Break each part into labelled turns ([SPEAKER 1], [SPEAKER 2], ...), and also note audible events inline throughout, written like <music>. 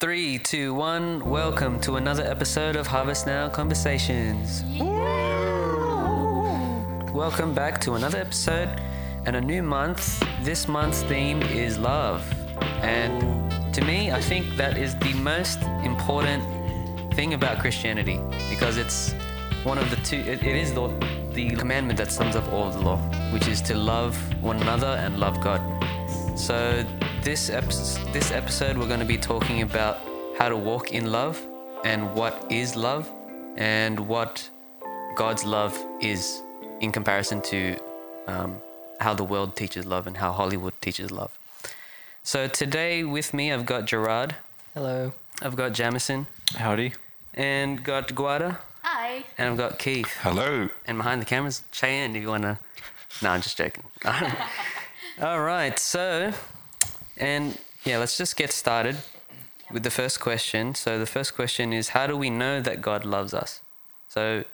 [SPEAKER 1] Three, two, one. Welcome to another episode of Harvest Now Conversations. Welcome back to another episode and a new month. This month's theme is love. And to me, I think that is the most important thing about Christianity because it's one of the two, it, it is the, the commandment that sums up all of the law, which is to love one another and love God. So this episode, this episode, we're going to be talking about how to walk in love and what is love and what God's love is in comparison to um, how the world teaches love and how Hollywood teaches love. So today with me, I've got Gerard,
[SPEAKER 2] Hello.
[SPEAKER 1] I've got Jamison,
[SPEAKER 3] Howdy.
[SPEAKER 1] and got Guada,
[SPEAKER 4] Hi.
[SPEAKER 1] and I've got Keith.
[SPEAKER 3] Hello.
[SPEAKER 1] And behind the cameras, Cheyenne, if you want to. No, I'm just joking. <laughs> All right, so, and yeah, let's just get started with the first question. So, the first question is How do we know that God loves us? So,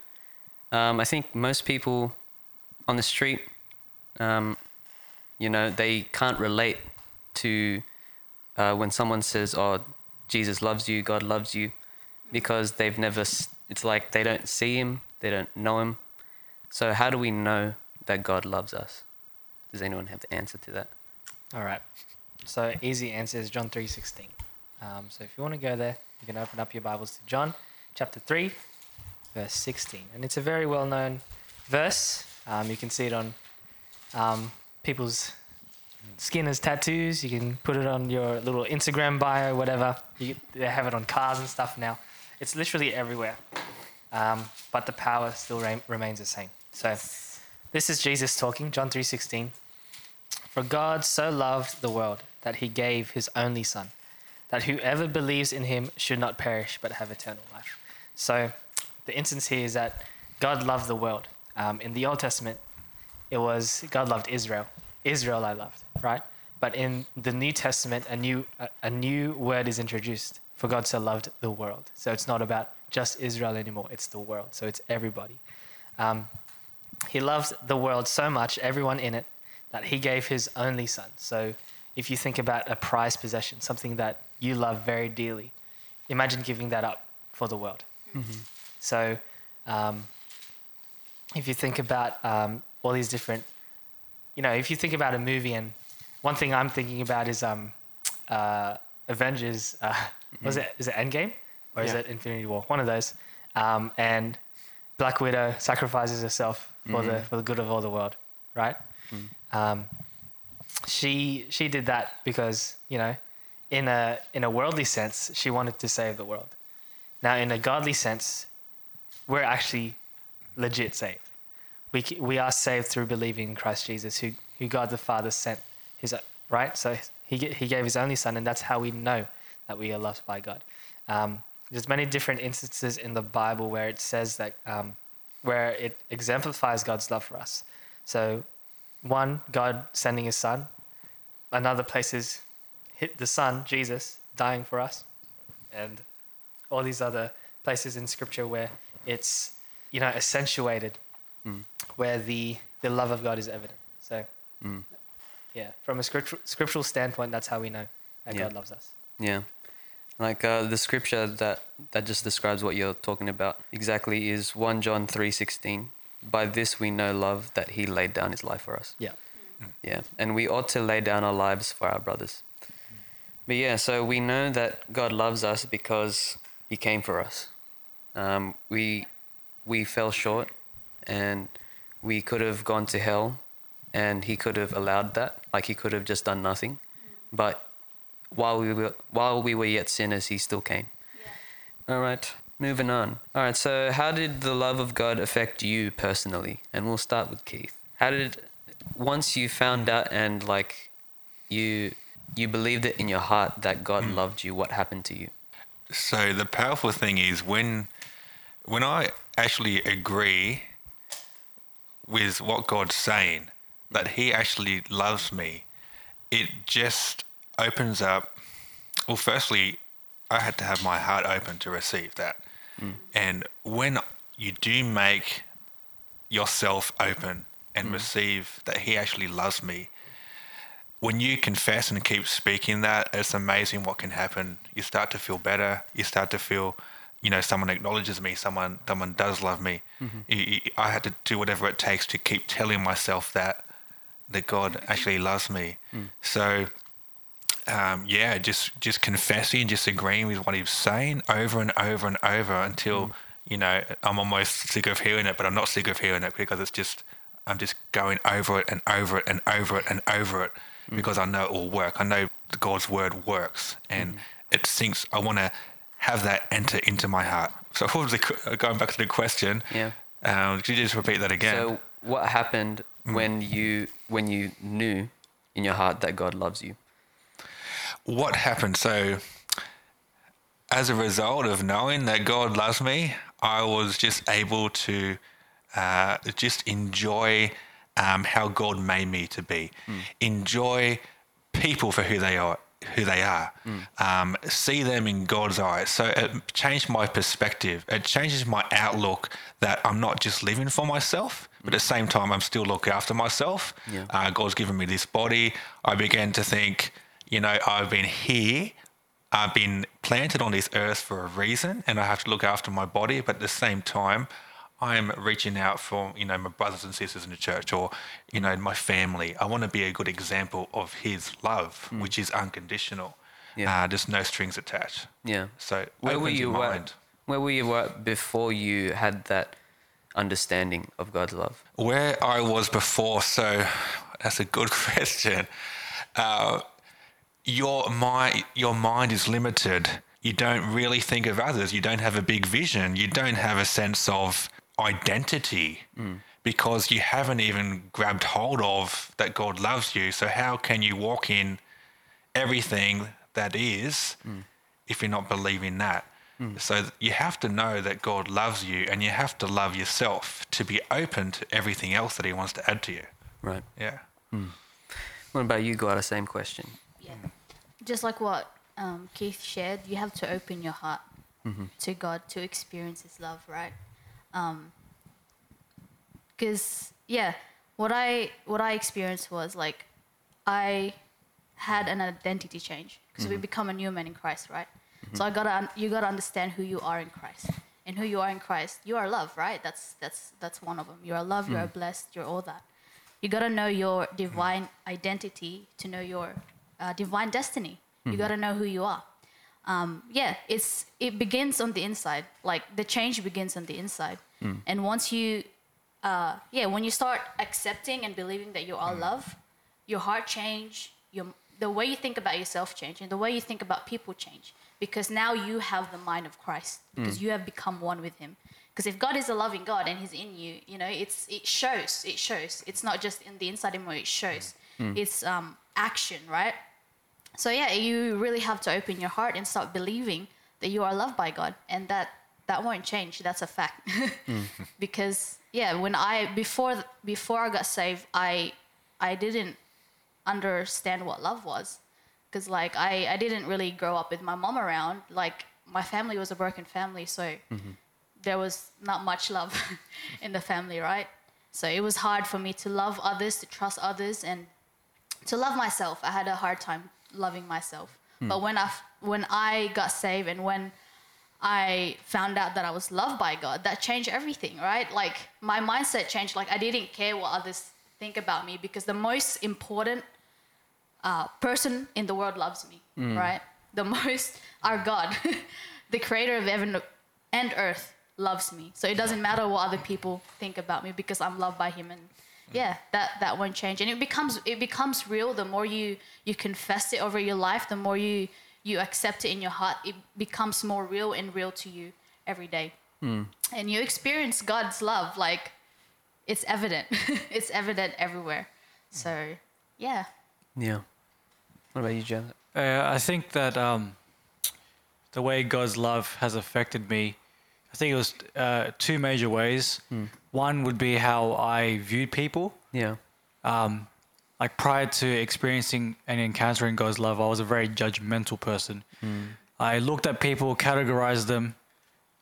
[SPEAKER 1] um, I think most people on the street, um, you know, they can't relate to uh, when someone says, Oh, Jesus loves you, God loves you, because they've never. It's like they don't see Him, they don't know Him. So, how do we know that God loves us? Does anyone have the answer to that?
[SPEAKER 2] All right. So easy answer is John three sixteen. Um, so if you want to go there, you can open up your Bibles to John chapter three, verse sixteen, and it's a very well known verse. Um, you can see it on um, people's skin as tattoos. You can put it on your little Instagram bio, whatever. You, they have it on cars and stuff now. It's literally everywhere. Um, but the power still re- remains the same. So this is Jesus talking, John three sixteen. For God so loved the world that he gave his only Son, that whoever believes in him should not perish but have eternal life. So the instance here is that God loved the world. Um, in the Old Testament, it was God loved Israel. Israel I loved, right? But in the New Testament, a new, a, a new word is introduced. For God so loved the world. So it's not about just Israel anymore, it's the world. So it's everybody. Um, he loved the world so much, everyone in it, that he gave his only son. So if you think about a prized possession, something that you love very dearly, imagine giving that up for the world. So um, if you think about um, all these different, you know, if you think about a movie, and one thing I'm thinking about is um, uh, Avengers. Uh, Was it is it Endgame or is it Infinity War? One of those. Um, and Black Widow sacrifices herself for the for the good of all the world, right? She she did that because you know, in a in a worldly sense, she wanted to save the world. Now, in a godly sense, we're actually legit saved. We we are saved through believing in Christ Jesus, who who God the Father sent his right. So he he gave his only Son, and that's how we know that we are loved by God. Um, there's many different instances in the Bible where it says that um, where it exemplifies God's love for us. So one, God sending his son. Another place is hit the son, Jesus, dying for us. And all these other places in scripture where it's, you know, accentuated, where the, the love of God is evident. So, yeah, from a scriptural, scriptural standpoint, that's how we know that
[SPEAKER 1] Yeah.
[SPEAKER 2] God loves us.
[SPEAKER 1] Yeah. Like uh, the scripture that, that just describes what you're talking about exactly is 1 John 3.16. By this we know love, that he laid down his life for us.
[SPEAKER 2] Yeah.
[SPEAKER 1] Yeah. And we ought to lay down our lives for our brothers. But yeah, so we know that God loves us because he came for us. Um, we, we fell short and we could have gone to hell and he could have allowed that. Like he could have just done nothing. But while we were while we were yet sinners, he still came. All right, moving on. All right, so how did the love of God affect you personally? And we'll start with Keith. How did once you found out and like you you believed it in your heart that God hmm. loved you, what happened to you?
[SPEAKER 3] So the powerful thing is when when I actually agree with what God's saying, that He actually loves me, it just opens up. Well, firstly, I had to have my heart open to receive that. Hmm. And when you do make yourself open and mm. receive that He actually loves me, when you confess and keep speaking that, it's amazing what can happen, you start to feel better. You start to feel, you know, someone acknowledges me. Someone someone does love me. Mm-hmm. You, you, I had to do whatever it takes to keep telling myself that that God actually loves me. Mm. So um, yeah, just just confessing, just agreeing with what he's saying over and over and over until mm. you know I'm almost sick of hearing it, but I'm not sick of hearing it because it's just I'm just going over it and over it and over it and over it mm. because I know it will work. I know God's word works and mm. it sinks. I want to have that enter into my heart. So what was the, going back to the question?
[SPEAKER 1] Yeah.
[SPEAKER 3] Um, could you just repeat that again?
[SPEAKER 1] So what happened mm. when you when you knew in your heart that God loves you?
[SPEAKER 3] what happened? So, as a result of knowing that God loves me, I was just able to uh, just enjoy um, how God made me to be, enjoy people for who they are. Who they are, um, see them in God's eyes. So it changed my perspective. It changes my outlook that I'm not just living for myself, but at the same time, I'm still looking after myself.
[SPEAKER 1] Yeah.
[SPEAKER 3] Uh, God's given me this body. I began to think, you know, I've been here, I've been planted on this earth for a reason, and I have to look after my body. But at the same time, I'm reaching out for, you know, my brothers and sisters in the church or, you know, my family. I want to be a good example of His love, which is unconditional.
[SPEAKER 1] Yeah.
[SPEAKER 3] Uh, just no strings attached.
[SPEAKER 1] Yeah.
[SPEAKER 3] So
[SPEAKER 1] Where were you
[SPEAKER 3] your
[SPEAKER 1] at-
[SPEAKER 3] mind.
[SPEAKER 1] Where were you at before you had that understanding of God's love?
[SPEAKER 3] Where I was before, so that's a good <laughs> question. Uh, your mind, your mind is limited. You don't really think of others. You don't have a big vision. You don't have a sense of identity hmm. because you haven't even grabbed hold of that God loves you. So how can you walk in everything that is hmm. if you're not believing that? Hmm. So you have to know that God loves you and you have to love yourself to be open to everything else that He wants to add to you.
[SPEAKER 1] Right.
[SPEAKER 3] Yeah.
[SPEAKER 1] What about you, Got the same question.
[SPEAKER 4] Yeah. Just like what um, Keith shared, you have to open your heart mm-hmm. to God to experience His love, right? Um, because yeah, what I what I experienced was like I had an identity change because we mm-hmm. become a new man in Christ, right? Mm-hmm. So I gotta you gotta understand who you are in Christ, and who you are in Christ. You are love, right? That's that's that's one of them. You are love. You are mm. blessed. You're all that. You gotta know your divine identity to know your uh, divine destiny. You mm-hmm. gotta know who you are. Um, yeah, it's it begins on the inside. Like the change begins on the inside, and once you, uh, yeah, when you start accepting and believing that you are love, your heart change, your the way you think about yourself change, and the way you think about people change. Because now you have the mind of Christ, because you have become one with Him. Because if God is a loving God and He's in you, you know, it's it shows. It shows. It's not just in the inside anymore. It shows. It's um, action, right? So yeah, you really have to open your heart and start believing that you are loved by God, and that that won't change. That's a fact. <laughs> Mm. <laughs> because yeah, when I before before I got saved, I I didn't understand what love was, because like I I didn't really grow up with my mom around. Like my family was a broken family, so mm-hmm. there was not much love <laughs> in the family, right? So it was hard for me to love others, to trust others, and to love myself. I had a hard time loving myself. Hmm. But when I when I got saved and when I found out that I was loved by God, that changed everything, right? Like my mindset changed. Like I didn't care what others think about me because the most important uh, person in the world loves me, right? The <laughs> most, our God, <laughs> the creator of heaven and earth, loves me. So it doesn't matter what other people think about me because I'm loved by Him, and yeah, that that won't change. And it becomes it becomes real the more you you confess it over your life, the more you you accept it in your heart. It becomes more real and real to you every day, and you experience God's love like it's evident. <laughs> it's evident everywhere. So yeah.
[SPEAKER 1] Yeah. What about you, Janet?
[SPEAKER 5] Uh, I think that um, the way God's love has affected me, I think it was uh, two major ways. One would be how I viewed people.
[SPEAKER 1] Yeah.
[SPEAKER 5] Um, like prior to experiencing and encountering God's love, I was a very judgmental person. Hmm. I looked at people, categorized them.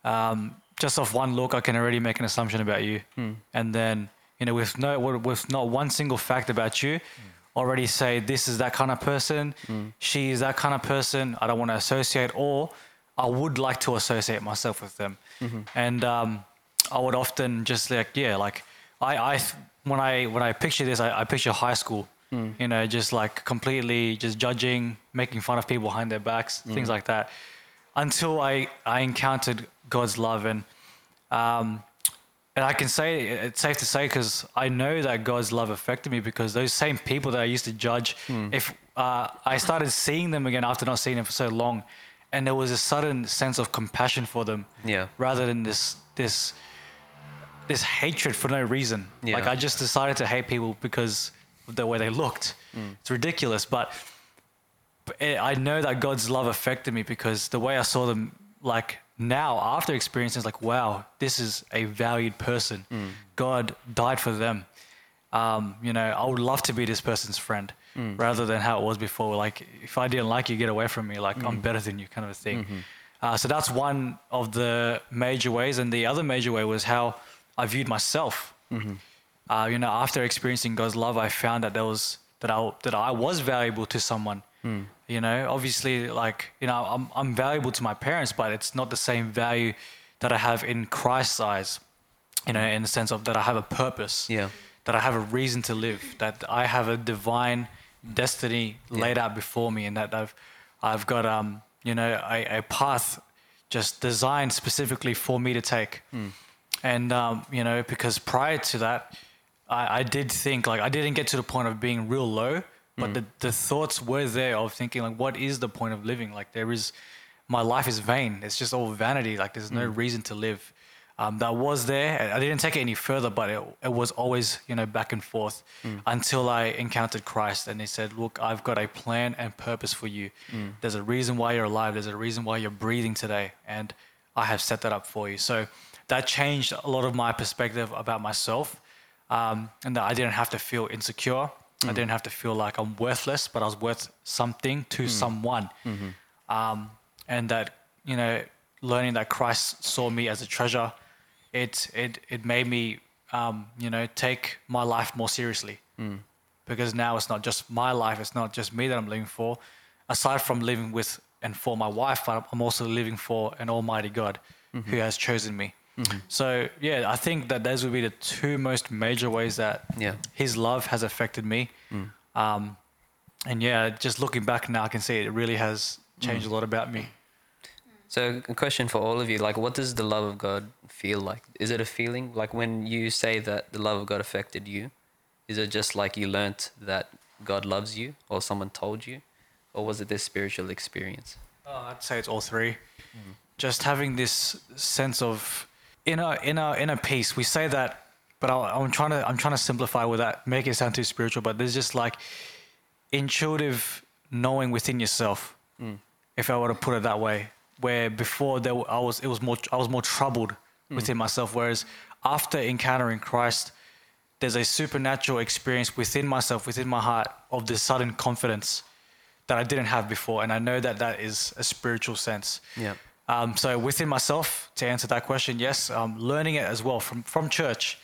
[SPEAKER 5] Um, just off one look, I can already make an assumption about you, hmm. and then you know, with no with not one single fact about you, hmm. already say this is that kind of person, she is that kind of person. I don't want to associate, or I would like to associate myself with them. Mm-hmm. And um, I would often just like yeah, like I, I when I when I picture this, I, I picture high school. You know, just like completely just judging, making fun of people behind their backs, things like that. Until I I encountered God's love and um, and I can say it's safe to say because I know that God's love affected me because those same people that I used to judge, if uh, I started seeing them again after not seeing them for so long, and there was a sudden sense of compassion for them,
[SPEAKER 1] Yeah.
[SPEAKER 5] rather than this this this hatred for no reason.
[SPEAKER 1] Yeah.
[SPEAKER 5] Like I just decided to hate people because of the way they looked. Mm. It's ridiculous, but it- eh, I know that God's love affected me because the way I saw them, like now after experiencing, it's like, wow, this is a valued person. Mm. God died for them. Um, you know, I would love to be this person's friend mm. rather than how it was before. Like, if I didn't like you, get away from me. Like, I'm better than you, kind of a thing. Mm-hmm. Uh, so that's one of the major ways. And the other major way was how I viewed myself. Uh, you know, after experiencing God's love, I found that there was that I that I was valuable to someone. You know, obviously, like you know, I'm I'm valuable to my parents, but it's not the same value that I have in Christ's eyes. You know, in the sense of that I have a purpose.
[SPEAKER 1] Yeah.
[SPEAKER 5] That I have a reason to live. That I have a divine destiny laid out before me, and that I've I've got um you know a, a path just designed specifically for me to take. And um, you know, because prior to that, I, I did think like I didn't get to the point of being real low, but the, the thoughts were there of thinking like, what is the point of living? Like there is, my life is vain. It's just all vanity. Like there's no reason to live. Um, that was there. I didn't take it any further, but it, it was always you know back and forth until I encountered Christ, and He said, "Look, I've got a plan and purpose for you. There's a reason why you're alive. There's a reason why you're breathing today, and I have set that up for you." So that changed a lot of my perspective about myself, um, and that I didn't have to feel insecure. I didn't have to feel like I'm worthless, but I was worth something to someone, um, and that you know, learning that Christ saw me as a treasure, it it it made me, um, you know, take my life more seriously, because now it's not just my life, it's not just me that I'm living for. Aside from living with and for my wife, I'm I'm also living for an Almighty God who has chosen me. Mm-hmm. So yeah, I think that those would be the two most major ways that
[SPEAKER 1] Yeah.
[SPEAKER 5] His love has affected me. Mm. Um, and yeah, just looking back now, I can see it really has changed mm. a lot about me.
[SPEAKER 1] So, a question for all of you: like, what does the love of God feel like? Is it a feeling? Like when you say that the love of God affected you, is it just like you learnt that God loves you, or someone told you, or was it this spiritual experience?
[SPEAKER 5] Oh, I'd say it's all three. Mm. Just having this sense of inner inner inner peace. We say that, but I, I'm trying to I'm trying to simplify with that, make it sound too spiritual. But there's just like intuitive knowing within yourself, mm. if I were to put it that way. Where before there I was it was more I was more troubled mm. within myself, whereas after encountering Christ, there's a supernatural experience within myself, within my heart, of this sudden confidence that I didn't have before, and I know that that is a spiritual sense.
[SPEAKER 1] Yeah.
[SPEAKER 5] Um, so within myself, to answer that question, yes, um, learning it as well from from church.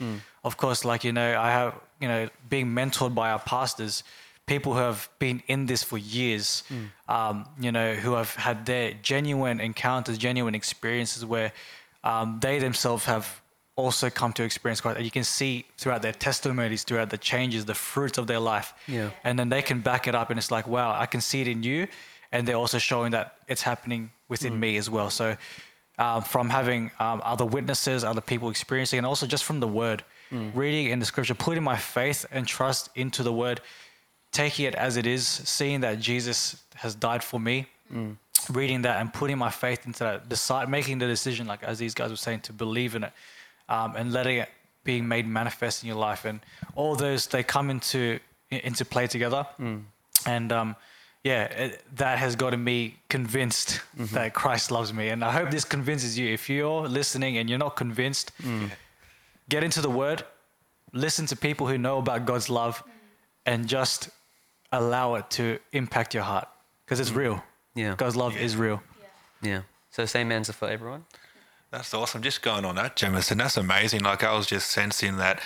[SPEAKER 5] Of course, like you know, I have you know being mentored by our pastors, people who have been in this for years. Um, you know, who have had their genuine encounters, genuine experiences where um, they themselves have also come to experience Christ. And you can see throughout their testimonies, throughout the changes, the fruits of their life.
[SPEAKER 1] Yeah.
[SPEAKER 5] And then they can back it up, and it's like, wow, I can see it in you, and they're also showing that it's happening within me as well. So, um, from having um, other witnesses, other people experiencing, and also just from the Word, reading in the Scripture, putting my faith and trust into the Word, taking it as it is, seeing that Jesus has died for me, reading that and putting my faith into that, decide, making the decision, like as these guys were saying, to believe in it, um, and letting it being made manifest in your life, and all those they come into into play together, and um, yeah, it, that has gotten me convinced mm-hmm. that Christ loves me, and I hope this convinces you. If you're listening and you're not convinced, mm. get into the Word, listen to people who know about God's love, and just allow it to impact your heart because it's mm. real.
[SPEAKER 1] Yeah.
[SPEAKER 5] God's love is real.
[SPEAKER 1] Yeah. So, same answer for everyone.
[SPEAKER 3] That's awesome. Just going on that, Jamison, that's amazing. Like I was just sensing that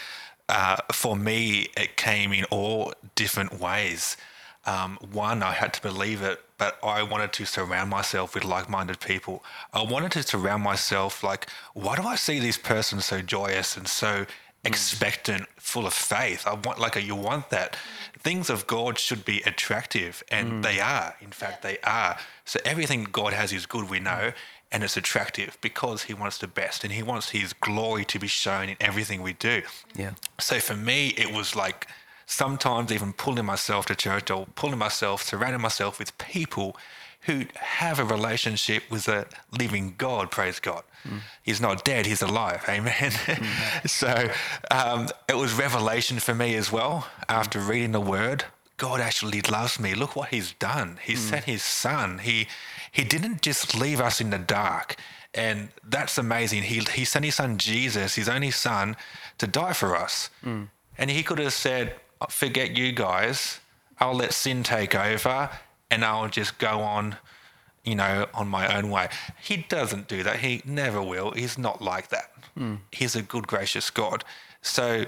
[SPEAKER 3] uh, for me, it came in all different ways. Um, one, I had to believe it, but I wanted to surround myself with like-minded people. I wanted to surround myself like, why do I see this person so joyous and so expectant, full of faith? I want like a, you want that. Things of God should be attractive, and they are. In fact, they are. So everything God has is good. We know. And it's attractive because he wants the best and he wants his glory to be shown in everything we do.
[SPEAKER 1] Yeah.
[SPEAKER 3] So for me, it was like sometimes even pulling myself to church or pulling myself, surrounding myself with people who have a relationship with a living God, praise God. Mm. He's not dead, he's alive, amen. Mm. <laughs> so um, it was revelation for me as well after mm. reading the word. God actually loves me. Look what he's done. He sent his son. He he didn't just leave us in the dark. And that's amazing. He he sent his son Jesus, his only son, to die for us. And he could have said, Forget you guys. I'll let sin take over and I'll just go on, you know, on my own way. He doesn't do that. He never will. He's not like that. He's a good, gracious God. So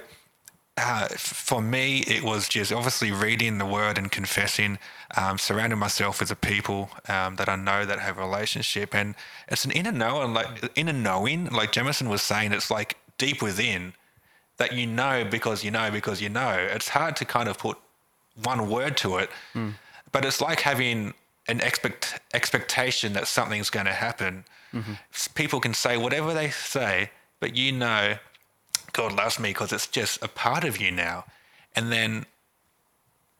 [SPEAKER 3] uh, for me, it was just obviously reading the word and confessing, um, surrounding myself with the people um, that I know that have a relationship, and it's an inner knowing, like inner knowing, like Jamison was saying, it's like deep within that you know because you know because you know. It's hard to kind of put one word to it, hmm. but it's like having an expect expectation that something's going to happen. Mm-hmm. S- People can say whatever they say, but you know God loves me because it's just a part of you now. And then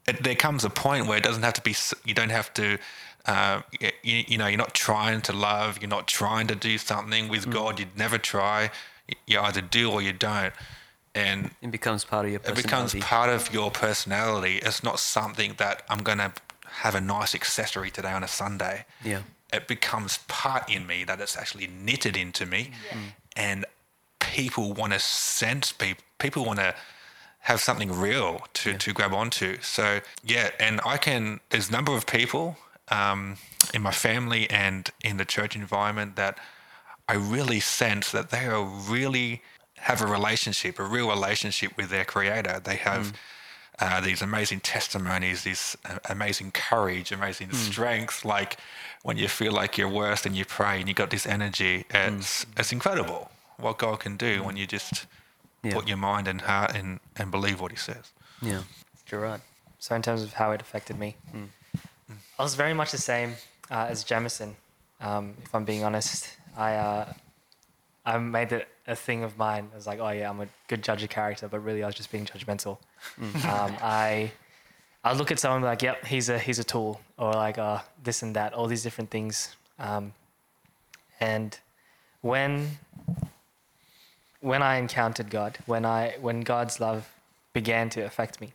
[SPEAKER 3] it, there comes a point where it doesn't have to be, you don't have to, uh, you, you know, you're not trying to love, you're not trying to do something with hmm. God, you'd never try. You either do or you don't. And
[SPEAKER 1] It becomes part of your personality.
[SPEAKER 3] it becomes
[SPEAKER 1] personality.
[SPEAKER 3] part of your personality. It's not something that I'm going to have a nice accessory today on a Sunday
[SPEAKER 1] Yeah.
[SPEAKER 3] it becomes part in me that it's actually knitted into me and people want to sense people people want to have something real to, to grab onto so yeah and i can there's a number of people um, in my family and in the church environment that i really sense that they are really have a relationship a real relationship with their creator they have uh, these amazing testimonies, this uh, amazing courage, amazing strength. Like when you feel like you're worst and you pray and you got this energy, it's it's incredible what God can do when you just
[SPEAKER 1] Yeah.
[SPEAKER 3] put your mind and heart and, and believe what He says.
[SPEAKER 1] Yeah. you're right.
[SPEAKER 2] So in terms of how it affected me, I was very much the same uh, as Jamison. Um, if I'm being honest, I uh, I made it a thing of mine. I was like, oh yeah, I'm a good judge of character, but really I was just being judgmental. Um, I I look at someone like, yep, he's a he's a tool, or like uh, this and that, all these different things. Um, and when when I encountered God, when I when God's love began to affect me,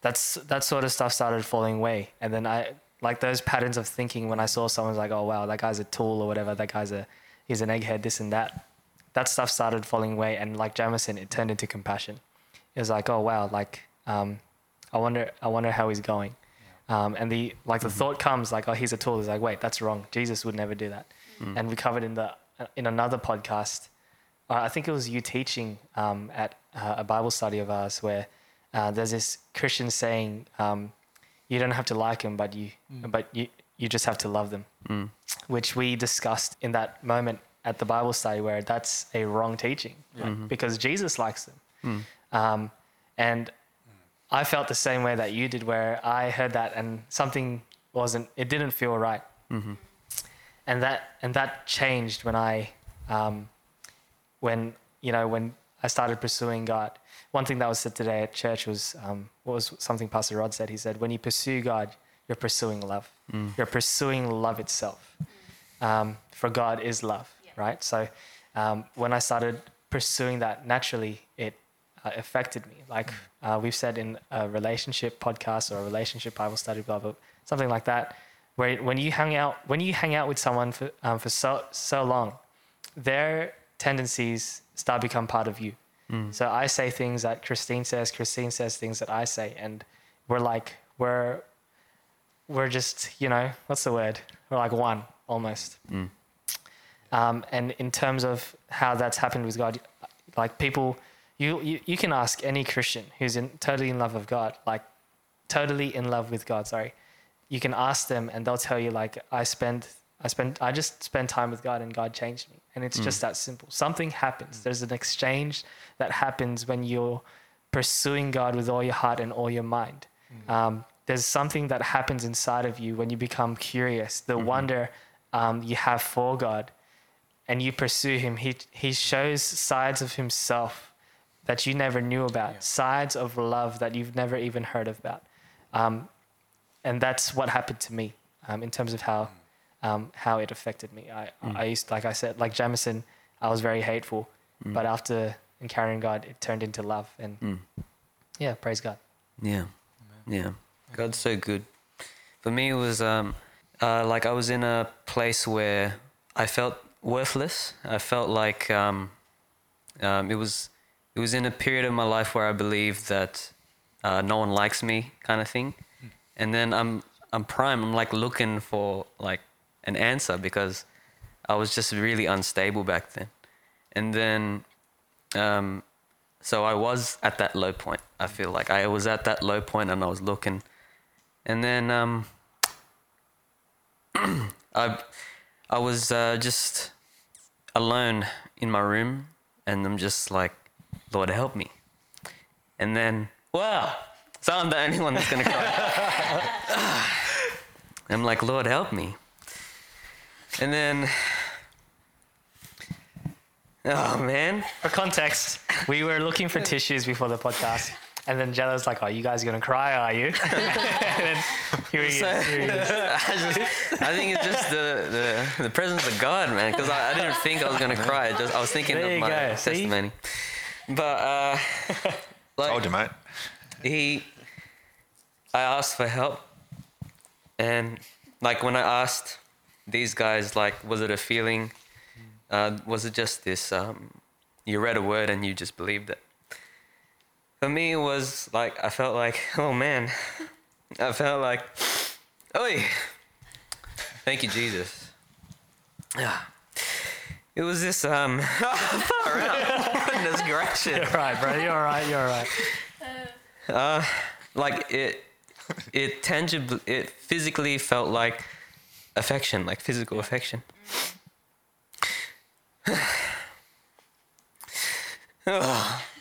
[SPEAKER 2] that's that sort of stuff started falling away. And then I like those patterns of thinking when I saw someone's like, oh wow, that guy's a tool or whatever, that guy's a he's an egghead, this and that. That stuff started falling away, and like Jamison, it turned into compassion. It was like, oh wow, like um, I wonder, I wonder how he's going. Um, and the like the thought comes like, oh, he's a tool. It's like, wait, that's wrong. Jesus would never do that. And we covered in the in another podcast. Uh, I think it was you teaching um, at uh, a Bible study of ours where uh, there's this Christian saying, um, "You don't have to like them, but you but you you just have to love them," which we discussed in that moment at the Bible study where that's a wrong teaching like, because Jesus likes them, um, and I felt the same way that you did, where I heard that and something wasn't, it didn't feel right, and that and that changed when I, um, when you know when I started pursuing God. One thing that was said today at church was um, what was something Pastor Rod said. He said, "When you pursue God, you're pursuing love. You're pursuing love itself. Um, for God is love, right? So um, when I started pursuing that naturally, it uh, affected me. Like uh, we've said in a relationship podcast or a relationship Bible study, blah blah, something like that. Where when you hang out, when you hang out with someone for um, for so so long, their tendencies start become part of you. So I say things that Christine says, Christine says things that I say, and we're like we're we're just you know what's the word? We're like one almost. Um, and in terms of how that's happened with God, like people You, you you can ask any Christian who's in totally in love with God, like totally in love with God. Sorry, you can ask them and they'll tell you like I spend I spend I just spend time with God and God changed me, and it's just that simple. Something happens. There's an exchange that happens when you're pursuing God with all your heart and all your mind. Um, there's something that happens inside of you when you become curious. The wonder um, you have for God and you pursue him, he he shows sides of himself that you never knew about, sides of love that you've never even heard about, um, and that's what happened to me um, in terms of how um, how it affected me. I I used like I said like Jamison, I was very hateful, but after encountering God, it turned into love, and yeah, praise God.
[SPEAKER 1] Yeah, yeah. God's so good. For me, it was um, uh, like I was in a place where I felt worthless. I felt like um, um, it was it was in a period of my life where I believed that uh, no one likes me, kind of thing. And then I'm I'm prime. I'm like looking for like an answer because I was just really unstable back then. And then um, so I was at that low point. I feel like I was at that low point and I was looking, and then um, <clears throat> I I was uh, just alone in my room, and I'm just like, Lord help me, and then wow, so I'm the only one that's gonna cry. <laughs> I'm like, Lord help me, and then. Oh man.
[SPEAKER 2] For context, we were looking for tissues before the podcast. And then Jello's like, "Oh, you guys are gonna cry, are you?" <laughs> here he is.
[SPEAKER 1] So-
[SPEAKER 2] Here he is. <laughs>
[SPEAKER 1] I, just, I think it's just the, the, the presence of God, man. Because I, I didn't think I was gonna cry. Just I was thinking
[SPEAKER 2] There
[SPEAKER 1] of
[SPEAKER 2] you
[SPEAKER 1] my
[SPEAKER 2] go, see?
[SPEAKER 1] testimony. But uh, <laughs> like
[SPEAKER 3] Told you, mate.
[SPEAKER 1] he, I asked for help, and like when I asked these guys, like, was it a feeling? Uh, was it just this? Um, you read a word and you just believed it. For me, it was like I felt like, <laughs> oh man, I felt like, oi, thank you, Jesus. Ah. <sighs> It was this um, far out. Goodness gracious.
[SPEAKER 2] You're right, bro. You're all right. You're all right.
[SPEAKER 1] Uh, like it, it tangibly, it physically felt like affection, like physical affection. oh. <sighs> <sighs>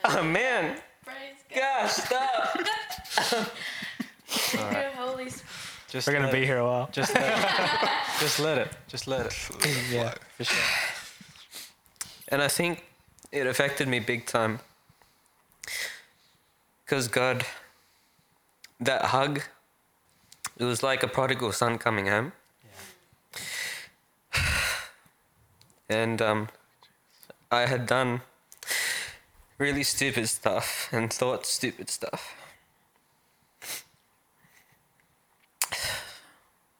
[SPEAKER 1] <laughs> Oh, man,
[SPEAKER 4] Praise
[SPEAKER 1] gosh, stop! <laughs>
[SPEAKER 4] God. Holy Spirit.
[SPEAKER 5] Just
[SPEAKER 2] We're gonna be
[SPEAKER 5] it-
[SPEAKER 2] here a while.
[SPEAKER 5] Just let it. <laughs> just let it. Just let it.
[SPEAKER 2] Yeah, for sure.
[SPEAKER 1] And I think it affected me big time. Because God, that hug, it was like a prodigal son coming home. Yeah. <sighs> And um, I had done really stupid stuff and thought stupid stuff.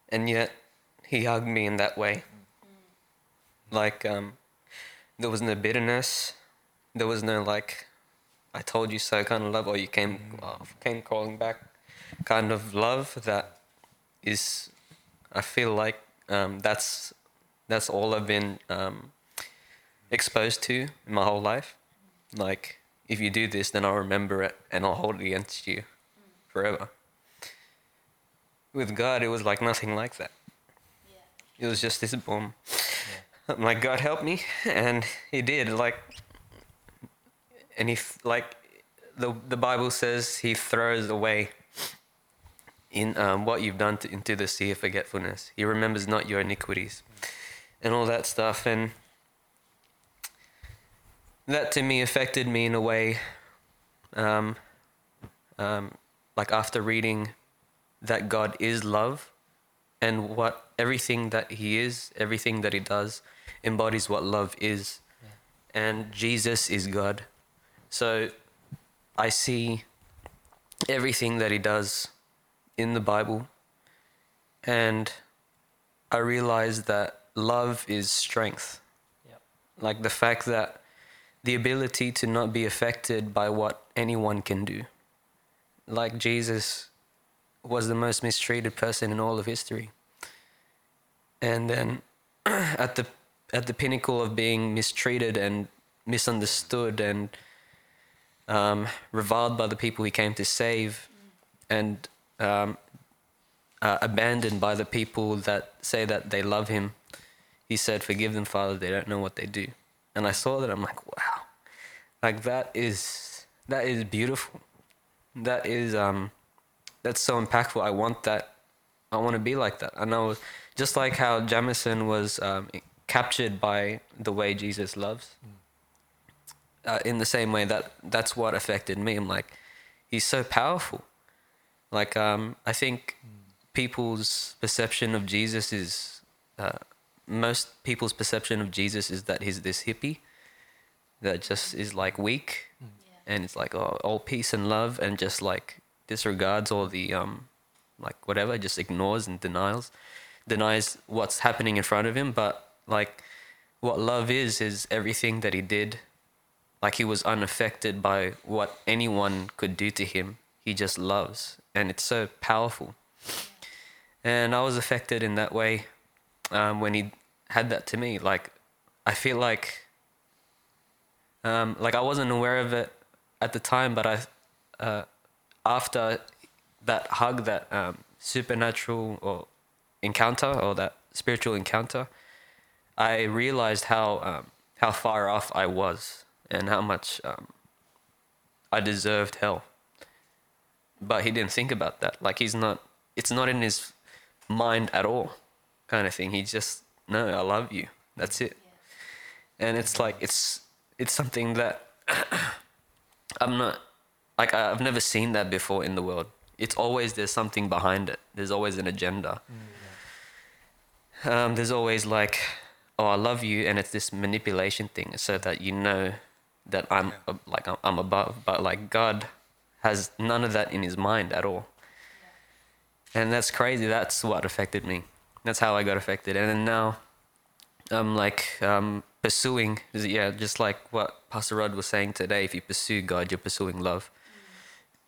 [SPEAKER 1] And yet, he hugged me in that way. Like, um, there was no bitterness. There was no like, I told you so kind of love, or you came uh, came crawling back, kind of love that is, I feel like um, that's that's all I've been um, exposed to in my whole life. Like, if you do this, then I'll remember it and I'll hold it against you forever. With God, it was like nothing like that. It was just this boom. I'm like, God help me, and He did. Like, and He like, the the Bible says He throws away in um, what you've done to, into the sea of forgetfulness. He remembers not your iniquities, and all that stuff. And that to me affected me in a way, um, um, like after reading that God is love and what everything that he is, everything that he does, embodies what love is. And Jesus is God. So I see everything that he does in the Bible. And I realize that love is strength.
[SPEAKER 2] Yep.
[SPEAKER 1] Like the fact that the ability to not be affected by what anyone can do. Like Jesus was the most mistreated person in all of history. And then <clears throat> at the at the pinnacle of being mistreated and misunderstood and um, reviled by the people he came to save, and um, uh, abandoned by the people that say that they love him. He said, "Forgive them, Father; they don't know what they do." And I saw that. I'm like, wow, like that is that is beautiful. That is um, that's so impactful. I want that. I want to be like that. I know, just like how Jamison was um, captured by the way Jesus loves. Uh, in the same way that that's what affected me. I'm like, he's so powerful. Like um, I think people's perception of Jesus is uh, most people's perception of Jesus is that he's this hippie that just is like weak and it's like oh, all peace and love and just like disregards all the um like whatever just ignores and denies denies what's happening in front of him. But like what love is is everything that he did. Like he was unaffected by what anyone could do to him. He just loves and it's so powerful. And i was affected in that way um, when he had that to me like i feel like um, like i wasn't aware of it at the time but i uh, after that hug that um, supernatural or encounter or that spiritual encounter i realized how um, how far off i was and how much um, i deserved hell. But he didn't think about that. Like he's not it's not in his mind at all kind of thing. He just no i love you. That's it. And it's like it's it's something that <clears throat> i'm not like i've never seen that before in the world. It's always there's something behind it. There's always an agenda. Um, there's always like oh i love you and it's this manipulation thing so that you know that i'm uh, like I'm- i'm above. But like god has none of that in his mind at all. And that's crazy. That's what affected me that's how i got affected. And then now i'm like um, pursuing yeah just like what pastor rod was saying today if you pursue god you're pursuing love.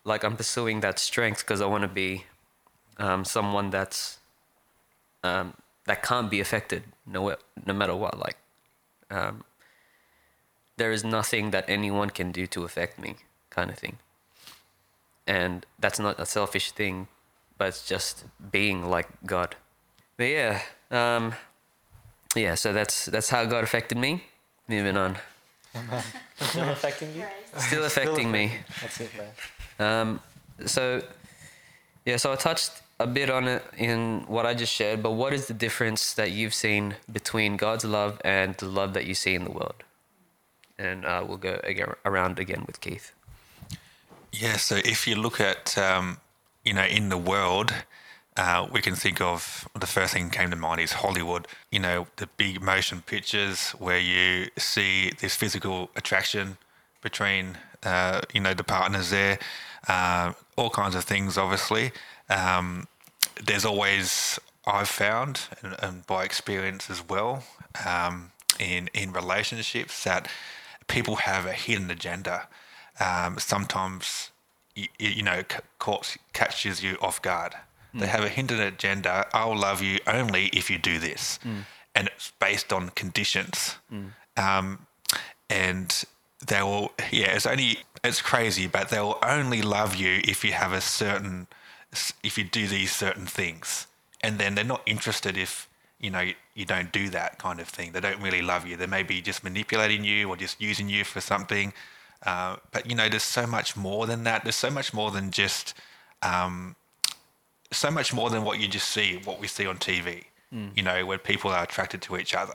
[SPEAKER 1] Like i'm pursuing that strength because i want to be um, someone that's um, that can't be affected no no matter what like um, there is nothing that anyone can do to affect me kind of thing. And that's not a selfish thing but it's just being like god but yeah um, yeah so that's that's how god affected me moving on
[SPEAKER 2] Still affecting you?
[SPEAKER 1] still affecting me
[SPEAKER 2] That's it, man.
[SPEAKER 1] um, so, yeah, so I touched a bit on it in what I just shared, but what is the difference that you've seen between God's love and the love that you see in the world? And uh, we'll go again, around again with Keith.
[SPEAKER 3] Yeah, so if you look at, um, you know, in the world, uh, we can think of the first thing that came to mind is Hollywood. You know, the big motion pictures where you see this physical attraction between, uh, you know, the partners there, uh, all kinds of things, obviously. Um, there's always, I've found, and, and by experience as well, um, in, in relationships, that people have a hidden agenda. Um, sometimes, you, you know, c- catches you off guard. They have a hidden agenda. I'll love you only if you do this, and it's based on conditions. Um, and they will, yeah, it's only it's crazy, but they will only love you if you have a certain, if you do these certain things, and then they're not interested if you know you don't do that kind of thing. They don't really love you. They may be just manipulating you or just using you for something. Uh, but you know, there's so much more than that. There's so much more than just um, so much more than what you just see, what we see on TV. You know, where people are attracted to each other.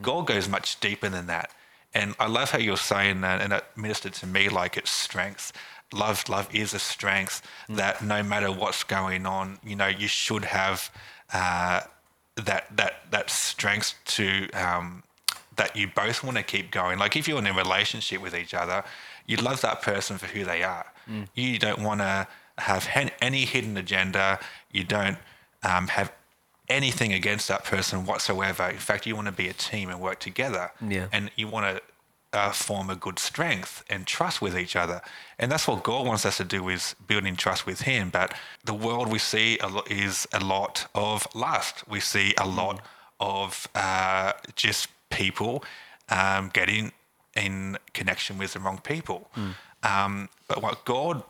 [SPEAKER 3] God goes much deeper than that. And I love how you're saying that, and it ministered to me like it's strength. Love, love is a strength that no matter what's going on, you know, you should have uh, that that that strength to um, that you both want to keep going. Like if you're in a relationship with each other, you love that person for who they are. You don't want to have hen- any hidden agenda. You don't um, have anything against that person whatsoever. In fact, you want to be a team and work together.
[SPEAKER 1] Yeah.
[SPEAKER 3] And you want to uh, form a good strength and trust with each other. And that's what God wants us to do is building trust with Him. But the world we see a lot is a lot of lust. We see a lot of uh, just people um, getting in connection with the wrong people. Um, but what God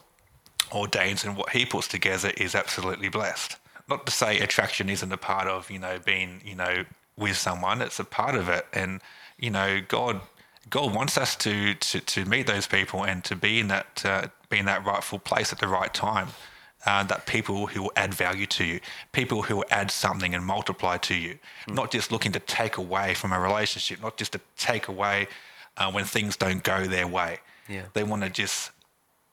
[SPEAKER 3] ordains and what He puts together is absolutely blessed. Not to say attraction isn't a part of you know being you know with someone; it's a part of it, and you know God. God wants us to, to, to meet those people and to be in that uh, be in that rightful place at the right time. Uh, that people who will add value to you, people who will add something and multiply to you, not just looking to take away from a relationship, not just to take away uh, when things don't go their way.
[SPEAKER 1] Yeah.
[SPEAKER 3] They want to just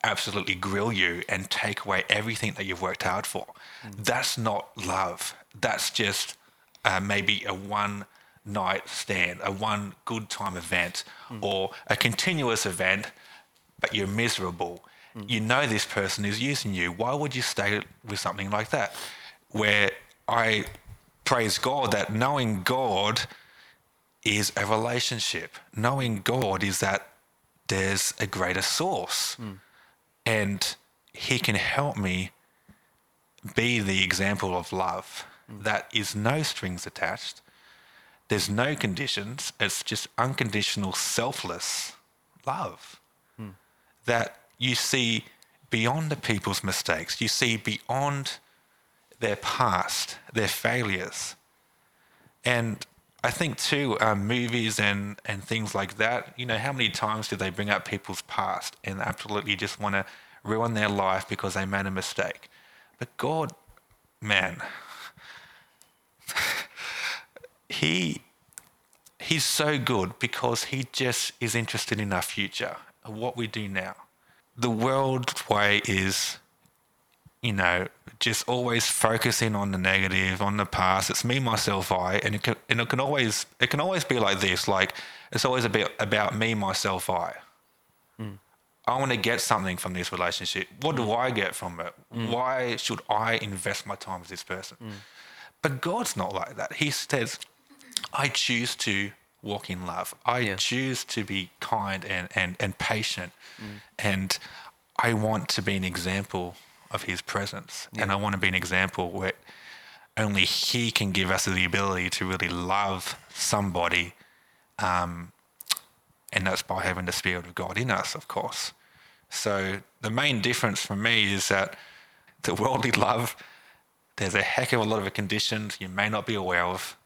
[SPEAKER 3] absolutely grill you and take away everything that you've worked hard for. Mm. That's not love. That's just uh, maybe a one night stand, a one good time event, mm. or a continuous event, but you're miserable. Mm. You know this person is using you. Why would you stay with something like that? Where I praise God that knowing God is a relationship. Knowing God is that there's a greater source. And He can help me be the example of love mm. that is no strings attached. There's no conditions. It's just unconditional, selfless love hmm. that you see beyond the people's mistakes. You see beyond their past, their failures. And I think too, um, movies and, and things like that, you know, how many times do they bring up people's past and absolutely just want to ruin their life because they made a mistake? But God, man, <laughs> he he's so good because he just is interested in our future, what we do now. The world way is, you know, just always focusing on the negative, on the past. It's me, myself, I, and it can, and it can always it can always be like this. Like it's always a bit about me, myself, I. Hmm. I want to get something from this relationship. What do hmm. I get from it? Hmm. Why should I invest my time with this person? But God's not like that. He says, I choose to walk in love. I
[SPEAKER 1] Yeah.
[SPEAKER 3] choose to be kind and, and, and patient. And I want to be an example of his presence. And I want to be an example where only he can give us the ability to really love somebody. Um, and that's by having the Spirit of God in us, of course. So the main difference for me is that the worldly <laughs> love, there's a heck of a lot of conditions you may not be aware of.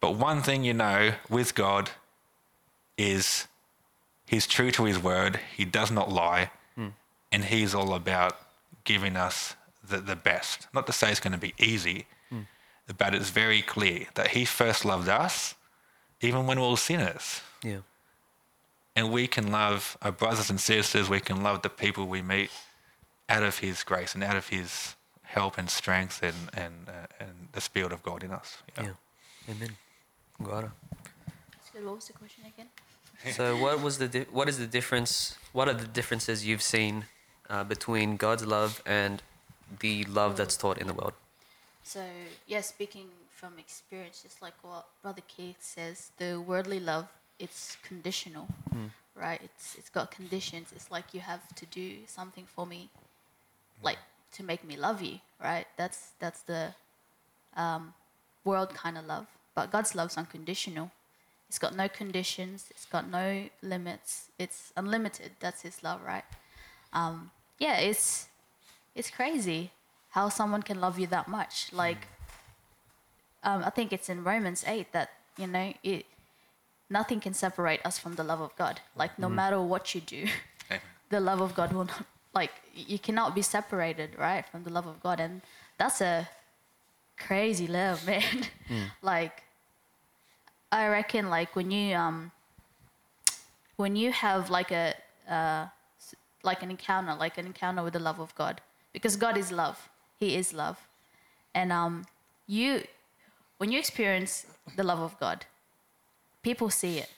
[SPEAKER 3] But one thing you know with God is He's true to His word, He does not lie, and He's all about giving us the, the best. Not to say it's going to be easy, but it's very clear that He first loved us even when we were sinners.
[SPEAKER 1] Yeah.
[SPEAKER 3] And we can love our brothers and sisters, we can love the people we meet out of His grace and out of His help and strength and, and, uh, and the Spirit of God in us.
[SPEAKER 1] Yeah. Amen. Guara.
[SPEAKER 4] That's good. What was the question again?
[SPEAKER 1] So what was the di- what is the difference? What are the differences you've seen uh, between God's love and the love that's taught in the world?
[SPEAKER 4] So, yeah, speaking from experience, just like what Brother Keith says, the worldly love, it's conditional, right? It's it's got conditions. It's like you have to do something for me, like to make me love you, right? That's that's the um, world kind of love. But God's love's unconditional. It's got no conditions. It's got no limits. It's unlimited. That's His love, right? Um, yeah, it's it's crazy how someone can love you that much. Like, um, I think it's in Romans 8 that, you know, it, nothing can separate us from the love of God. Like, no matter what you do, <laughs>
[SPEAKER 3] Amen. <laughs>
[SPEAKER 4] the love of God will not, like, you cannot be separated, right, from the love of God. And that's a crazy love, <laughs> man. like, I reckon, like, when you, um, when you have like a, uh, like an encounter, like an encounter with the love of God, because God is love. He is love, and um, you, when you experience the love of God, people see it.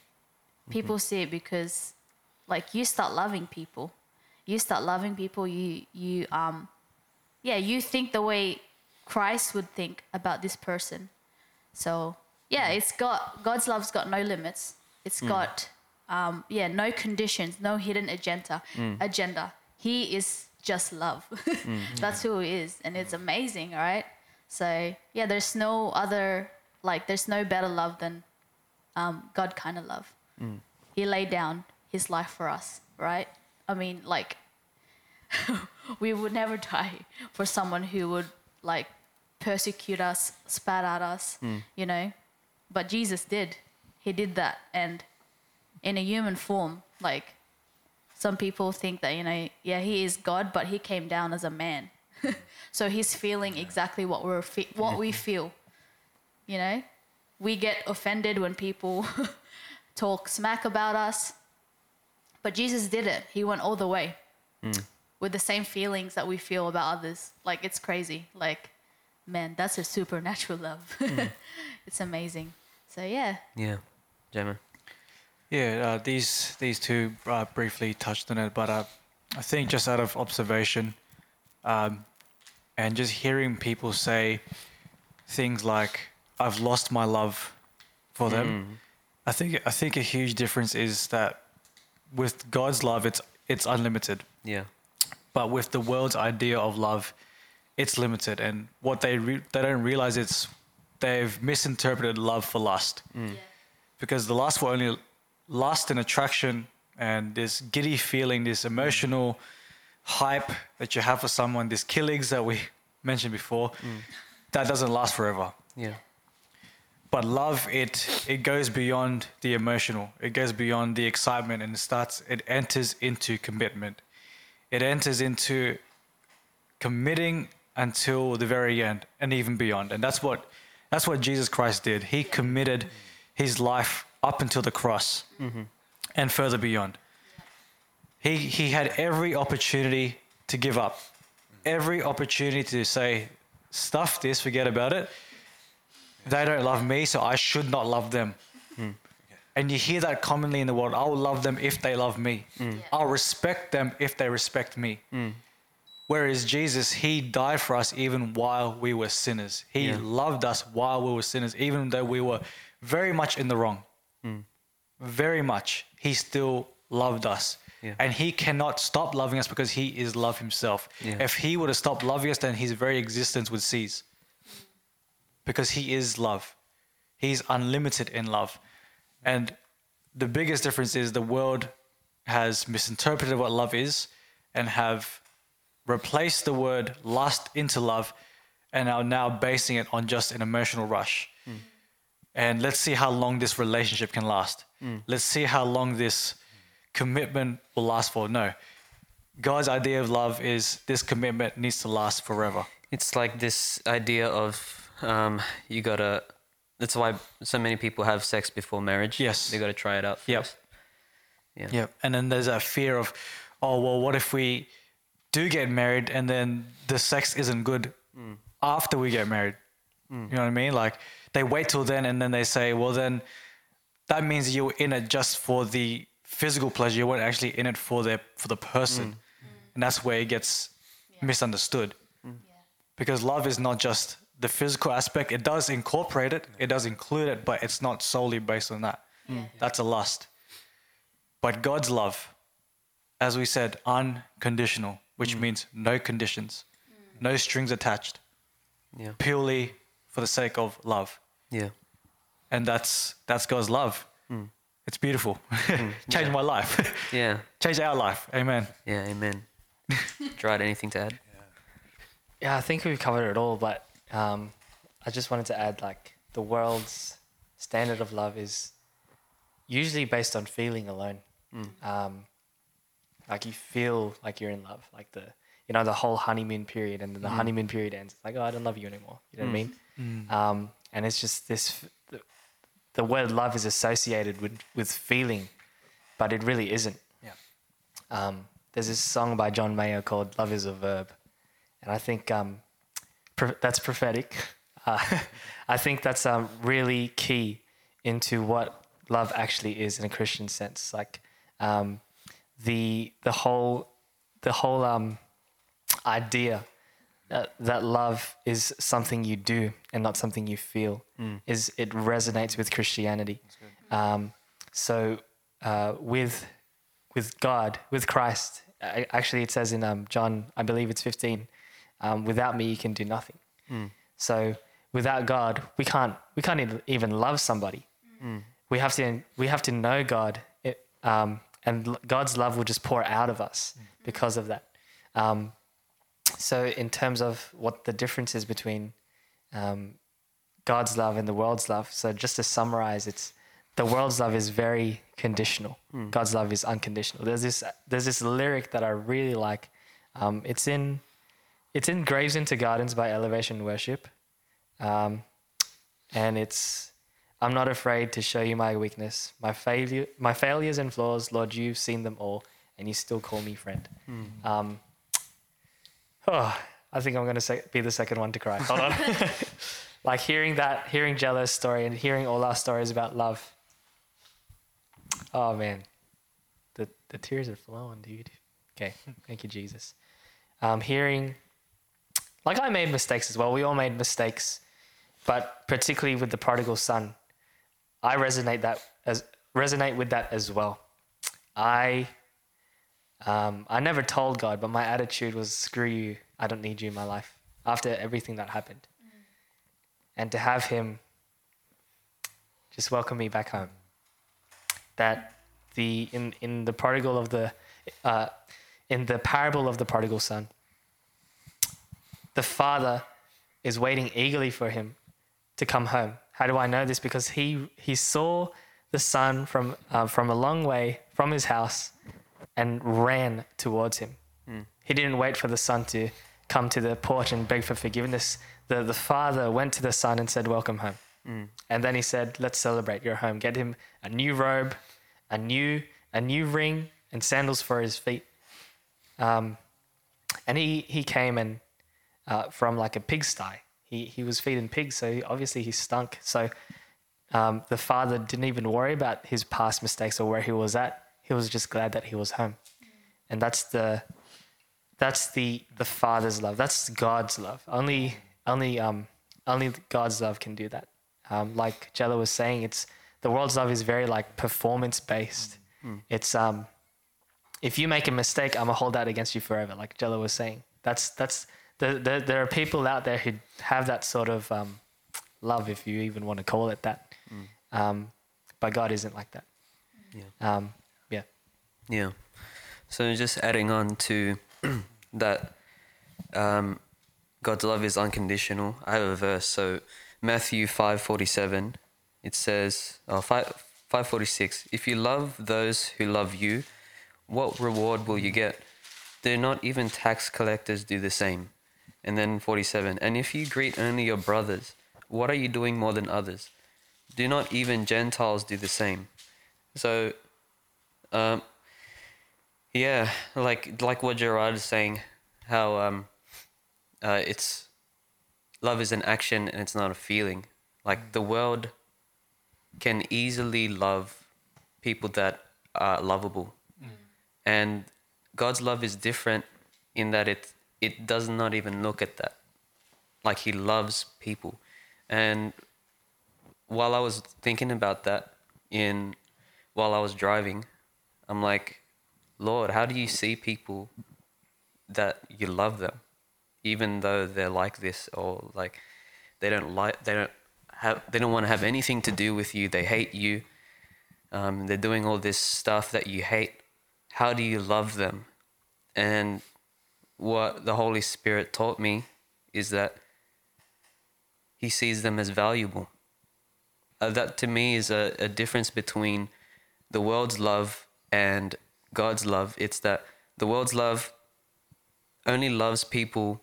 [SPEAKER 4] People see it because, like, you start loving people. You start loving people. You you um, yeah, you think the way Christ would think about this person. So yeah, it's got God's love's got no limits. It's got um, yeah, no conditions, no hidden agenda. Agenda. He is just love. <laughs> That's who he is, and it's amazing, right? So yeah, there's no other like there's no better love than um, God kind of love. he laid down his life for us, right? I mean, like, <laughs> we would never die for someone who would like persecute us, spat at us, you know. But Jesus did. He did that, and in a human form. Like, some people think that you know, yeah, he is God, but he came down as a man, <laughs> so he's feeling exactly what we're fe- what we mm-hmm. feel. You know, we get offended when people <laughs> talk smack about us, but Jesus did it. He went all the way mm. with the same feelings that we feel about others. Like it's crazy. Like, man, that's a supernatural love. <laughs> Mm. it's amazing. So yeah,
[SPEAKER 1] Yeah. Gemma.
[SPEAKER 5] Yeah, uh, these these two uh, briefly touched on it, but uh, I think just out of observation, um, and just hearing people say things like "I've lost my love for them," I think I think a huge difference is that with God's love, it's it's unlimited,
[SPEAKER 1] Yeah.
[SPEAKER 5] but with the world's idea of love, it's limited, and what they re- they don't realize it's they've misinterpreted love for lust. Because the lust will only lust and attraction and this giddy feeling, this emotional hype that you have for someone, this killings that we mentioned before, mm. that doesn't last forever.
[SPEAKER 1] Yeah.
[SPEAKER 5] But love, it it goes beyond the emotional. It goes beyond the excitement, and it starts. It enters into commitment. It enters into committing until the very end, and even beyond. And that's what that's what Jesus Christ did. He committed his life up until the cross, mm-hmm. and further beyond. He he had every opportunity to give up, every opportunity to say, "Stuff this, forget about it." they don't love me, so I should not love them. Hmm. And you hear that commonly in the world. I'll love them if they love me. Hmm. I'll respect them if they respect me. Hmm. Whereas Jesus, he died for us even while we were sinners. He
[SPEAKER 1] Yeah.
[SPEAKER 5] loved us while we were sinners, even though we were very much in the wrong. Very much. He still loved us.
[SPEAKER 1] Yeah.
[SPEAKER 5] And he cannot stop loving us because he is love himself.
[SPEAKER 1] Yeah.
[SPEAKER 5] If he were to stop loving us, then his very existence would cease because he is love. He's unlimited in love. And the biggest difference is the world has misinterpreted what love is and have replaced the word lust into love and are now basing it on just an emotional rush. And let's see how long this relationship can last. Let's see how long this commitment will last for. No. God's idea of love is this commitment needs to last forever.
[SPEAKER 1] It's like this idea of um, you gotta. That's why so many people have sex before marriage.
[SPEAKER 5] Yes.
[SPEAKER 1] They gotta try it out
[SPEAKER 5] Yep.
[SPEAKER 1] first. Yeah.
[SPEAKER 5] Yeah. And then there's that fear of, oh, well, what if we do get married and then the sex isn't good after we get married? Mm. You know what I mean? Like they wait till then and then they say, well, then that means you're in it just for the physical pleasure. You weren't actually in it for the, for the person. Mm. Mm. And that's where it gets misunderstood. Because love is not just the physical aspect, it does incorporate it, it does include it, but it's not solely based on that. That's a lust. But God's love, as we said, unconditional, which means no conditions, no strings attached,
[SPEAKER 1] Yeah.
[SPEAKER 5] purely for the sake of love.
[SPEAKER 1] Yeah.
[SPEAKER 5] And that's that's God's love. Hmm. It's beautiful. <laughs> Hmm. Changed my life. <laughs>
[SPEAKER 1] Yeah.
[SPEAKER 5] Changed our life. Amen.
[SPEAKER 1] Yeah. Amen. Tried anything to add?
[SPEAKER 2] Yeah, I think we've covered it all, but um, I just wanted to add like the world's standard of love is usually based on feeling alone. Hmm. Um, like you feel like you're in love, like the you know the whole honeymoon period, and then the honeymoon period ends. It's like oh, I don't love you anymore. You know what I mean? Um, and it's just this. The, the word love is associated with with feeling, but it really isn't.
[SPEAKER 5] Yeah.
[SPEAKER 2] Um, there's this song by John Mayer called "Love Is a Verb," and I think um, pro- that's prophetic. <laughs> Uh, I think that's um, really key into what love actually is in a Christian sense. Like um, the the whole the whole um, idea that, that love is something you do and not something you feel is it resonates with Christianity. Um, so uh, with with God, with Christ, a- actually it says in um, John, I believe it's 15, um, without me you can do nothing. So without God, we can't we can't even- even love somebody. We have to we have to know God it, um, and God's love will just pour out of us because of that. Um, so, in terms of what the difference is between um, God's love and the world's love, so just to summarize, it's the world's love is very conditional. God's love is unconditional. There's this there's this lyric that I really like. Um, it's in it's in Graves into Gardens by Elevation Worship, um, and it's I'm not afraid to show you my weakness, my failure, my failures and flaws. Lord, you've seen them all, and you still call me friend. Um, oh, I think I'm going to be the second one to cry. Hold on. <laughs> like hearing that, hearing Jello's story, and hearing all our stories about love. Oh man, the the tears are flowing, dude. Okay, thank you, Jesus. Um, hearing, like I made mistakes as well. We all made mistakes, but particularly with the prodigal son, I resonate that as resonate with that as well. I um, I never told God, but my attitude was screw you. I don't need you in my life after everything that happened. And to have him just welcome me back home. That the in in the prodigal of the uh, in the parable of the prodigal son, the father is waiting eagerly for him to come home. How do I know this? Because he he saw the son from uh, from a long way from his house and ran towards him. He didn't wait for the son to come to the porch and beg for forgiveness. The the father went to the son and said, "Welcome home." And then he said, "Let's celebrate. You're home. Get him a new robe, a new a new ring, and sandals for his feet." Um, and he he came and uh, from like a pigsty. He he was feeding pigs, so he, obviously he stunk. So um, the father didn't even worry about his past mistakes or where he was at. He was just glad that he was home, and that's the that's the the father's love. That's God's love. Only only um only God's love can do that. Um, like Jello was saying, it's the world's love is very like performance based. It's um if you make a mistake, I'm gonna hold that against you forever. Like Jello was saying, that's that's the, the, there are people out there who have that sort of um, love, if you even want to call it that. Um, but God isn't like that.
[SPEAKER 1] Yeah.
[SPEAKER 2] Um, yeah.
[SPEAKER 1] So just adding on to <clears throat> that, um, God's love is unconditional. I have a verse. So Matthew five forty seven, it says, oh, 5, 546, If you love those who love you, what reward will you get? Do not even tax collectors do the same? And then forty seven. And if you greet only your brothers, what are you doing more than others? Do not even Gentiles do the same? So, um, yeah, like like what Gerard is saying, how um, uh, it's love is an action and it's not a feeling. Like the world can easily love people that are lovable, and God's love is different in that it it does not even look at that. Like He loves people, and while I was thinking about that in while I was driving, I'm like, Lord, how do you see people that you love them, even though they're like this or like they don't like they don't have they don't want to have anything to do with you. They hate you. Um, they're doing all this stuff that you hate. How do you love them? And what the Holy Spirit taught me is that He sees them as valuable. Uh, that to me is a, a difference between the world's love and God's love. It's that the world's love only loves people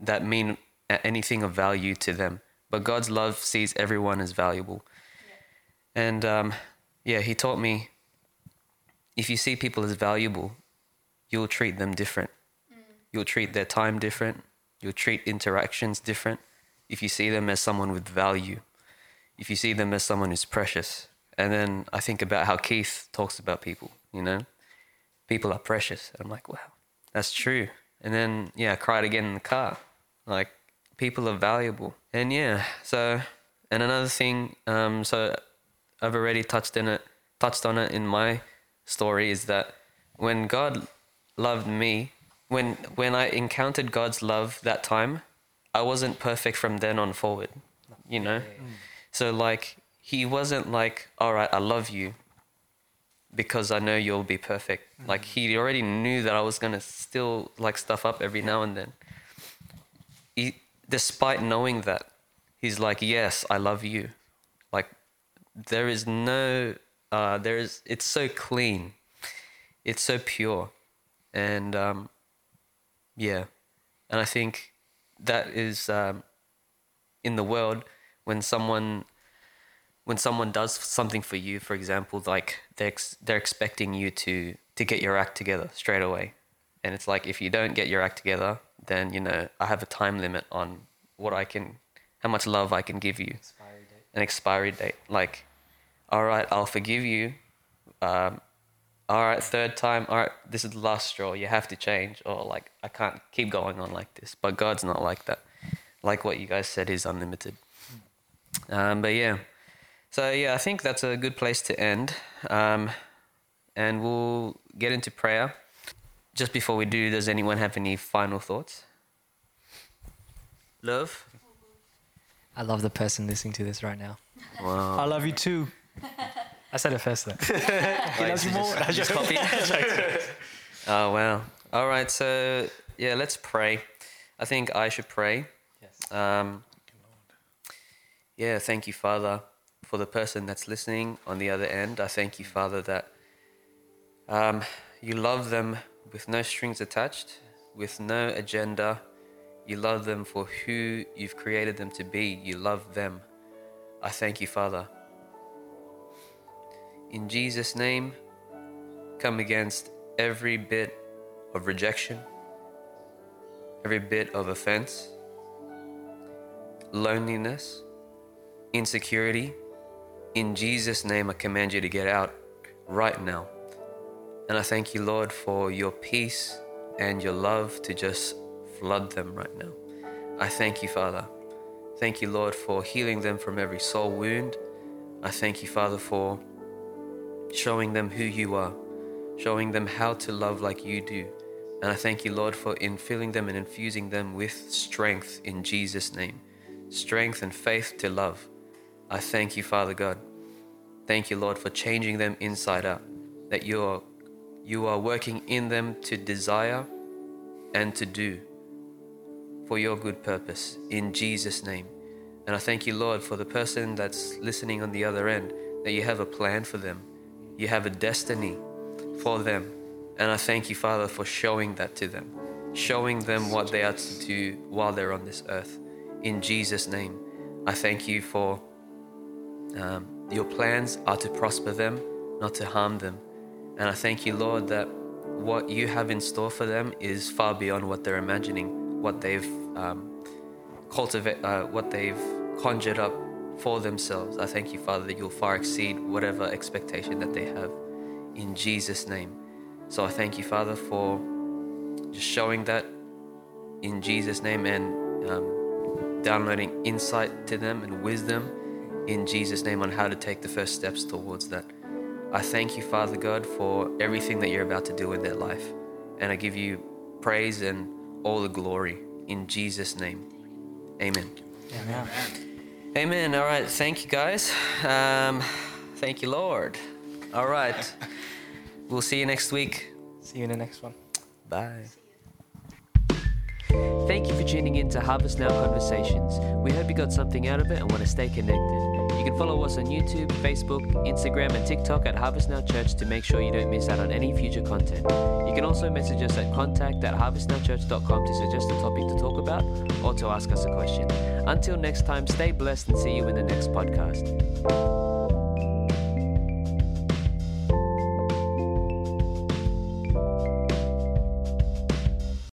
[SPEAKER 1] that mean anything of value to them, but God's love sees everyone as valuable. And um, yeah, He taught me if you see people as valuable, you'll treat them different. You'll treat their time different. You'll treat interactions different. If you see them as someone with value, if you see them as someone who's precious. And then I think about how Keith talks about people, you know? People are precious. And I'm like, wow, that's true. And then, yeah, I cried again in the car. Like, people are valuable. And yeah, so, and another thing, um, so I've already touched in it, touched on it in my story is that when God loved me, when when I encountered God's love that time, I wasn't perfect from then on forward. You know? So like he wasn't like, all right, I love you. Because I know you'll be perfect. Like he already knew that I was gonna still like stuff up every now and then. He, despite knowing that, he's like, "Yes, I love you." Like there is no, uh, there is. It's so clean, it's so pure, and um, yeah, and I think that is um, in the world when someone when someone does something for you, for example, like they're ex- they're expecting you to to get your act together straight away, and it's like if you don't get your act together, then you know I have a time limit on what I can, how much love I can give you,
[SPEAKER 2] Expiry date.
[SPEAKER 1] an expiry date. Like, all right, I'll forgive you. Um, all right, third time. All right, this is the last straw. You have to change, or like I can't keep going on like this. But God's not like that. Like what you guys said, is unlimited. Um, but yeah, so yeah, I think that's a good place to end. Um, and we'll get into prayer. Just before we do, does anyone have any final thoughts? Love.
[SPEAKER 2] I love the person listening to this right now.
[SPEAKER 1] Wow.
[SPEAKER 5] I love you too. <laughs>
[SPEAKER 2] I said it first though. <laughs>
[SPEAKER 1] Like,
[SPEAKER 5] loves you
[SPEAKER 1] just-
[SPEAKER 5] more.
[SPEAKER 1] just copy. <laughs> oh wow! All right, so yeah, let's pray. I think I should pray.
[SPEAKER 2] yes.
[SPEAKER 1] Um, yeah, thank you, Father, for the person that's listening on the other end. I thank you, Father, that um, you love them with no strings attached, with no agenda. You love them for who you've created them to be. You love them. I thank you, Father. In Jesus' name, come against every bit of rejection, every bit of offense, loneliness, insecurity. In Jesus' name, I command you to get out right now. And I thank you, Lord, for your peace and your love to just flood them right now. I thank you, Father. Thank you, Lord, for healing them from every soul wound. I thank you, Father, for showing them who you are, showing them how to love like you do. And I thank you, Lord, for infilling them and infusing them with strength in Jesus' name strength and faith to love. I thank you, Father God. Thank you, Lord, for changing them inside out, that you are, you are working in them to desire and to do for your good purpose in Jesus' name. And I thank you, Lord, for the person that's listening on the other end, that you have a plan for them, you have a destiny for them. And I thank you, Father, for showing that to them, showing them what they are to do while they're on this earth. In Jesus' name, I thank you for um, your plans are to prosper them, not to harm them. And I thank you, Lord, that what you have in store for them is far beyond what they're imagining, what they've um, cultivate, uh, what they've conjured up for themselves. I thank you, Father, that you'll far exceed whatever expectation that they have. In Jesus' name. So I thank you, Father, for just showing that in Jesus' name and um, downloading insight to them and wisdom in Jesus' name on how to take the first steps towards that. I thank you, Father God, for everything that you're about to do in their life. And I give you praise and all the glory in Jesus' name. Amen.
[SPEAKER 5] Yeah.
[SPEAKER 1] Amen. All right. Thank you, guys. Um, thank you, Lord. All right. We'll see you next week.
[SPEAKER 2] See you in the next one.
[SPEAKER 1] Bye.
[SPEAKER 6] Thank you for tuning in to Harvest Now Conversations. We hope you got something out of it and want to stay connected. You can follow us on YouTube, Facebook, Instagram, and TikTok at Harvest Now Church to make sure you don't miss out on any future content. You can also message us at contact at harvestnowchurch.com to suggest a topic to talk about or to ask us a question. Until next time, stay blessed and see you in the next podcast.